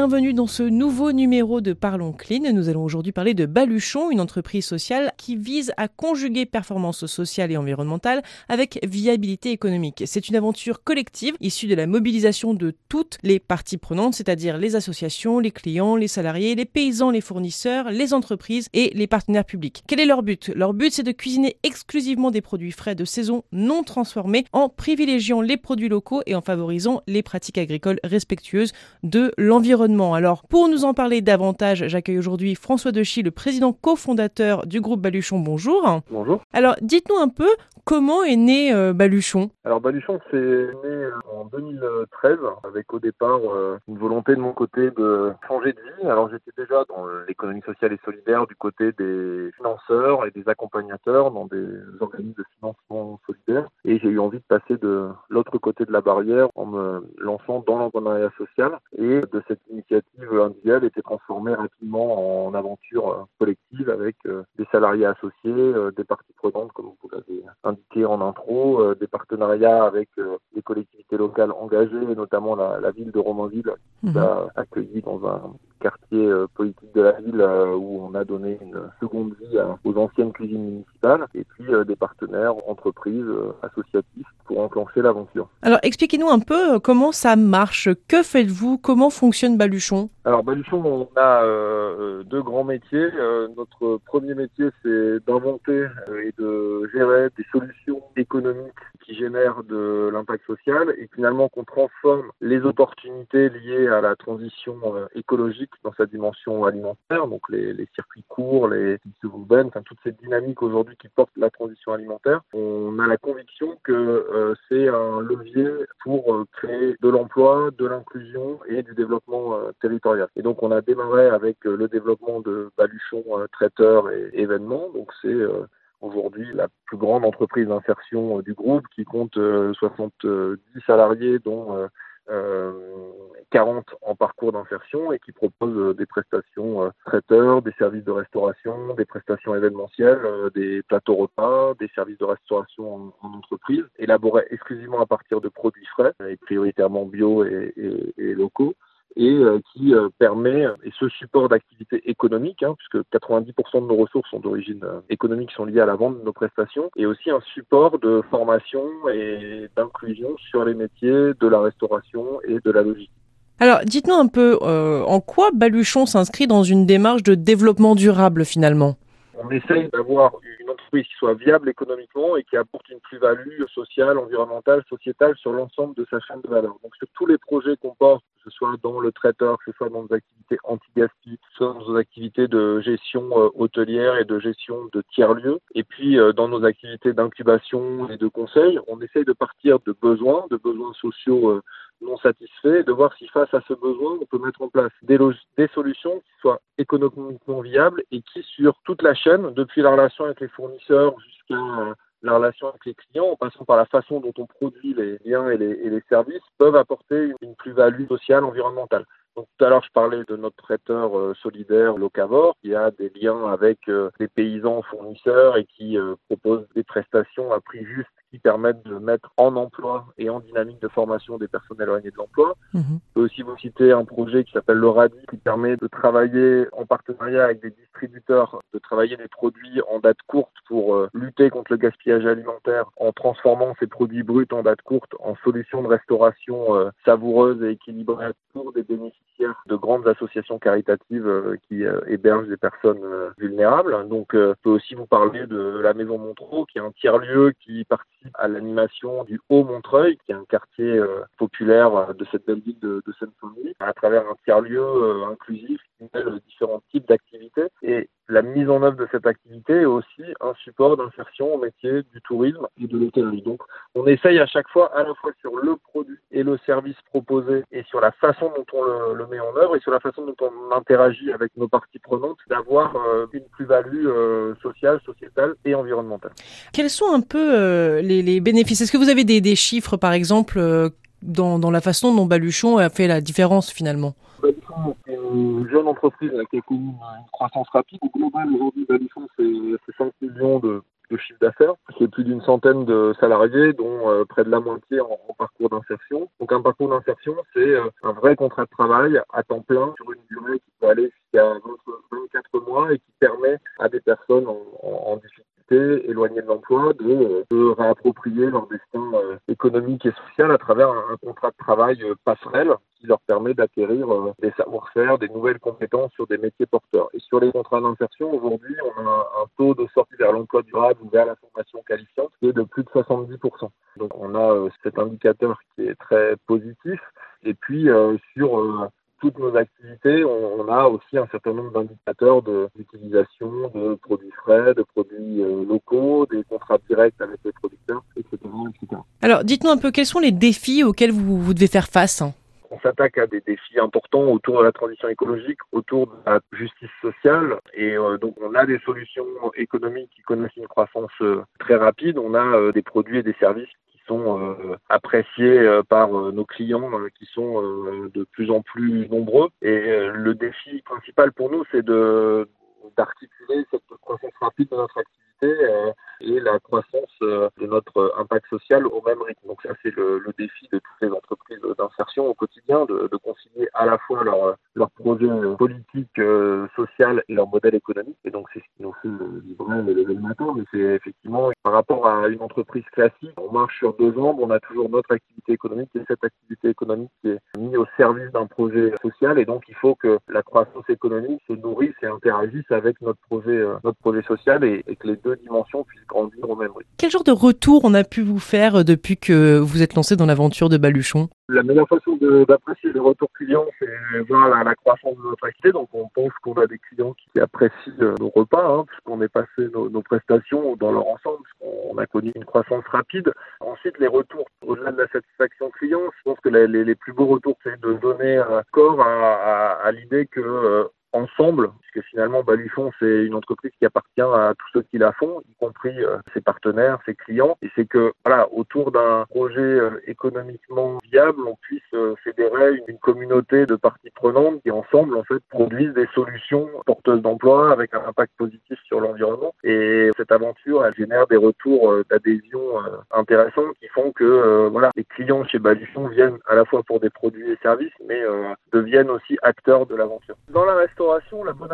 Bienvenue dans ce nouveau numéro de Parlons Clean. Nous allons aujourd'hui parler de Baluchon, une entreprise sociale qui vise à conjuguer performance sociale et environnementale avec viabilité économique. C'est une aventure collective issue de la mobilisation de toutes les parties prenantes, c'est-à-dire les associations, les clients, les salariés, les paysans, les fournisseurs, les entreprises et les partenaires publics. Quel est leur but? Leur but, c'est de cuisiner exclusivement des produits frais de saison non transformés en privilégiant les produits locaux et en favorisant les pratiques agricoles respectueuses de l'environnement. Alors, pour nous en parler davantage, j'accueille aujourd'hui François Dechy, le président cofondateur du groupe Baluchon. Bonjour. Bonjour. Alors, dites-nous un peu comment est né euh, Baluchon. Alors, Baluchon, c'est né en 2013 avec au départ euh, une volonté de mon côté de changer de vie. Alors, j'étais déjà dans l'économie sociale et solidaire du côté des financeurs et des accompagnateurs dans des organismes de financement solidaire et j'ai eu envie de passer de l'autre côté de la barrière en me lançant dans l'entrepreneuriat social et de cette initiative individuelle était transformée rapidement en aventure collective avec euh, des salariés associés, euh, des parties prenantes comme vous l'avez indiqué en intro, euh, des partenariats avec des collectivités locales engagées, notamment la, la ville de Romainville qui mmh. a accueilli dans un quartier euh, politique de la ville euh, où on a donné une seconde vie aux anciennes cuisines municipales et puis euh, des partenaires, entreprises, associatifs pour enclencher l'aventure. Alors expliquez-nous un peu comment ça marche. Que faites-vous? Comment fonctionne Baluchon? Alors Baluchon, on a deux grands métiers. notre premier métier, c'est d'inventer et de gérer des solutions économiques qui génèrent de social et finalement qu'on transforme les opportunités liées à la transition écologique dans sa dimension alimentaire, donc les, circuits courts, les urbaines, enfin toute cette dynamique aujourd'hui qui porte la transition alimentaire. On a la conviction que euh, c'est un levier pour euh, créer de l'emploi, de l'inclusion et du développement euh, territorial. Et donc on a démarré avec le développement de baluchons traiteurs et événements. Donc c'est aujourd'hui la plus grande entreprise d'insertion du groupe qui compte 70 salariés dont 40 en parcours d'insertion et qui propose euh, des prestations euh, traiteurs, des services de restauration, des prestations événementielles, euh, des plateaux repas, des services de restauration en, entreprise, élaborés exclusivement à partir de produits frais et prioritairement bio et, et locaux et euh, qui euh, permet, et ce support d'activité économique, hein, puisque 90% de nos ressources sont d'origine euh, économique, sont liées à la vente de nos prestations, et aussi un support de formation et d'inclusion sur les métiers de la restauration et de la logistique. Alors, dites-nous un peu en quoi Baluchon s'inscrit dans une démarche de développement durable finalement? On essaye d'avoir une entreprise qui soit viable économiquement et qui apporte une plus-value sociale, environnementale, sociétale sur l'ensemble de sa chaîne de valeur. Donc, sur tous les projets qu'on porte que ce soit dans le traiteur, que ce soit dans nos activités anti-gaspi, soit dans nos activités de gestion euh, hôtelière et de gestion de tiers-lieux. Et puis, euh, dans nos activités d'incubation et de conseil, on essaye de partir de besoins, de besoins sociaux euh, non satisfaits, de voir si face à ce besoin, on peut mettre en place des, des solutions qui soient économiquement viables et qui, sur toute la chaîne, depuis la relation avec les fournisseurs jusqu'à la relation avec les clients, en passant par la façon dont on produit les biens et les, et les services, peuvent apporter une plus-value sociale, environnementale. Donc, tout à l'heure, je parlais de notre traiteur euh, solidaire Locavor, qui a des liens avec euh, des paysans fournisseurs et qui euh, propose des prestations à prix juste qui permettent de mettre en emploi et en dynamique de formation des personnes éloignées de l'emploi. Mhm. Je peux aussi vous citer un projet qui s'appelle le RADI qui permet de travailler en partenariat avec des distributeurs, de travailler des produits en date courte pour euh, lutter contre le gaspillage alimentaire en transformant ces produits bruts en date courte en solutions de restauration euh, savoureuses et équilibrées pour des bénéficiaires de grandes associations caritatives euh, qui hébergent des personnes vulnérables. Donc, je peux aussi vous parler de la Maison Montreux, qui est un tiers-lieu qui participe à l'animation du Haut-Montreuil, qui est un quartier euh, populaire euh, de cette belle ville de, Seine-Saint-Denis, à travers un tiers-lieu euh, inclusif qui mêle différents types d'activités. La mise en œuvre de cette activité est aussi un support d'insertion au métier du tourisme et de l'hôtellerie. Donc, on essaye à chaque fois, à la fois sur le produit et le service proposé, et sur la façon dont on le, met en œuvre, et sur la façon dont on interagit avec nos parties prenantes, d'avoir une plus-value sociale, sociétale et environnementale. Quels sont un peu les, bénéfices? Est-ce que vous avez des, chiffres, par exemple, euh, dans, la façon dont Baluchon a fait la différence finalement? Une jeune entreprise qui a connu une croissance rapide. Au global, aujourd'hui, Baluchon, c'est 5 millions de, de chiffre d'affaires. C'est plus d'une centaine de salariés, dont près de la moitié en, parcours d'insertion. Donc un parcours d'insertion, c'est un vrai contrat de travail à temps plein sur une durée qui peut aller jusqu'à 24 mois et qui permet à des personnes en, en difficulté éloignés de l'emploi, de, de, réapproprier leur destin euh, économique et social à travers un, contrat de travail euh, passerelle qui leur permet d'acquérir euh, des savoir-faire, des nouvelles compétences sur des métiers porteurs. Et sur les contrats d'insertion, aujourd'hui, on a un, taux de sortie vers l'emploi durable ou vers la formation qualifiante qui est de plus de 70%. Donc on a cet indicateur qui est très positif. Et puis sur toutes nos activités, on, a aussi un certain nombre d'indicateurs d'utilisation de, produits frais, de produits euh, locaux, des contrats directs avec les producteurs, etc. Alors, dites-nous un peu quels sont les défis auxquels vous, vous devez faire face on s'attaque à des défis importants autour de la transition écologique, autour de la justice sociale. Et euh, donc, on a des solutions économiques qui connaissent une croissance euh, très rapide. On a des produits et des services euh, appréciés euh, par euh, nos clients qui sont de plus en plus nombreux. Et le défi principal pour nous, c'est de d'articuler cette croissance rapide de notre activité et la croissance de notre impact social au même rythme. Donc ça, c'est le, défi de toutes les entreprises d'insertion au quotidien, de, de, concilier à la fois leur, leur projet politique, social et leur modèle économique. Et donc c'est ce qui nous fait vibrer le lever le matin. Mais c'est effectivement par rapport à une entreprise classique, on marche sur deux jambes, on a toujours notre activité économique et cette activité économique qui est mise au service d'un projet social et donc il faut que la croissance économique se nourrisse et interagisse avec notre projet, euh, notre projet social et, que les deux dimensions puissent grandir au même rythme. Quel genre de retour on a pu vous faire euh, depuis que vous êtes lancé dans l'aventure de Baluchon? La meilleure façon d'apprécier les retours clients, c'est voir la, croissance de notre activité. Donc on pense qu'on a des clients qui apprécient euh, nos repas, hein, puisqu'on est passé nos, nos prestations dans leur ensemble, puisqu'on a connu une croissance rapide. Ensuite, les retours, au-delà de la satisfaction client, je pense que les, les, plus beaux retours, c'est de donner corps à, à, à l'idée que euh, ensemble, puisque finalement Baluchon c'est une entreprise qui appartient à tous ceux qui la font, y compris euh, ses partenaires, ses clients, et c'est que voilà autour d'un projet euh, économiquement viable, on puisse euh, fédérer une, communauté de parties prenantes qui ensemble en fait produisent des solutions porteuses d'emploi avec un impact positif sur l'environnement. Et cette aventure, elle génère des retours d'adhésion intéressants qui font que voilà les clients chez Baluchon viennent à la fois pour des produits et services, mais deviennent aussi acteurs de l'aventure. Dans la la bonne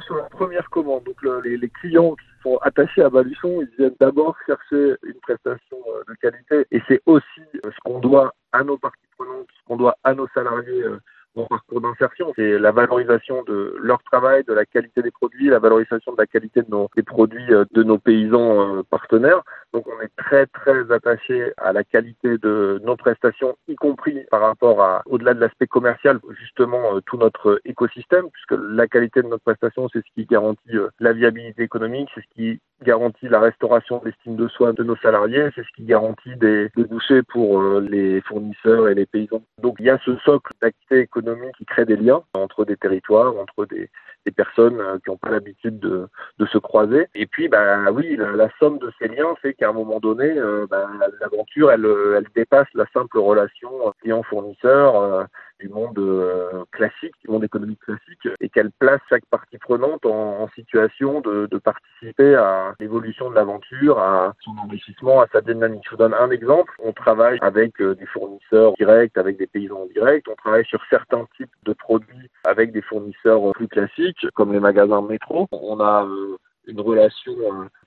sur la première commande. Donc les, clients qui sont attachés à Baluchon, ils viennent d'abord chercher une prestation euh, de qualité. Et c'est aussi euh, ce qu'on doit à nos parties prenantes, ce qu'on doit à nos salariés euh, en parcours d'insertion. C'est la valorisation de leur travail, de la qualité des produits, la valorisation de la qualité de nos, des produits de nos paysans partenaires. Donc on est très très attaché à la qualité de nos prestations, y compris par rapport à au-delà de l'aspect commercial, justement euh, tout notre écosystème, puisque la qualité de notre prestation, c'est ce qui garantit euh, la viabilité économique, c'est ce qui garantit la restauration de l'estime de soi de nos salariés, c'est ce qui garantit des débouchés pour euh, les fournisseurs et les paysans. Donc il y a ce socle d'activité économique qui crée des liens entre des territoires, entre des, des personnes qui n'ont pas l'habitude de, de, se croiser. Et puis, bah oui, la, somme de ces liens fait qu'à un moment donné, euh, bah, l'aventure, elle, elle dépasse la simple relation client-fournisseur. Euh, du monde euh, classique, du monde économique classique, et qu'elle place chaque partie prenante en, situation de, de, participer à l'évolution de l'aventure, à son enrichissement, à sa dynamique. Je vous donne un exemple. On travaille avec euh, des fournisseurs directs, avec des paysans directs. On travaille sur certains types de produits avec des fournisseurs plus classiques, comme les magasins métro. On a euh, une relation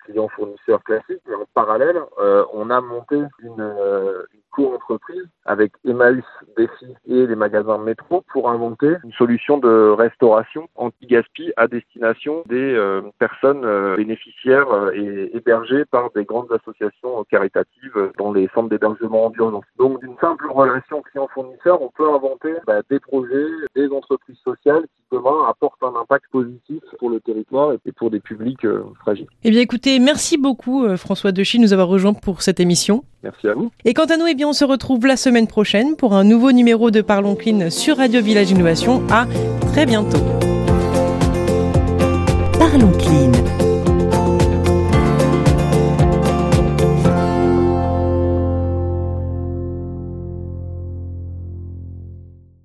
client-fournisseur classique, mais en parallèle, on a monté une, une co-entreprise avec Emmaüs, Défi et les magasins métro pour inventer une solution de restauration anti-gaspi à destination des euh, personnes euh, bénéficiaires euh, et hébergées par des grandes associations caritatives dans les centres d'hébergement en. Donc d'une simple relation client-fournisseur, on peut inventer bah, des projets, des entreprises sociales qui demain apportent un impact positif pour le territoire et pour des publics fragiles. Eh bien écoutez, merci beaucoup François Dechy de nous avoir rejoints pour cette émission. Merci à vous. Et quant à nous, eh bien, on se retrouve la semaine prochaine pour un nouveau numéro de Parlons Clean sur Radio Village Innovation. À très bientôt.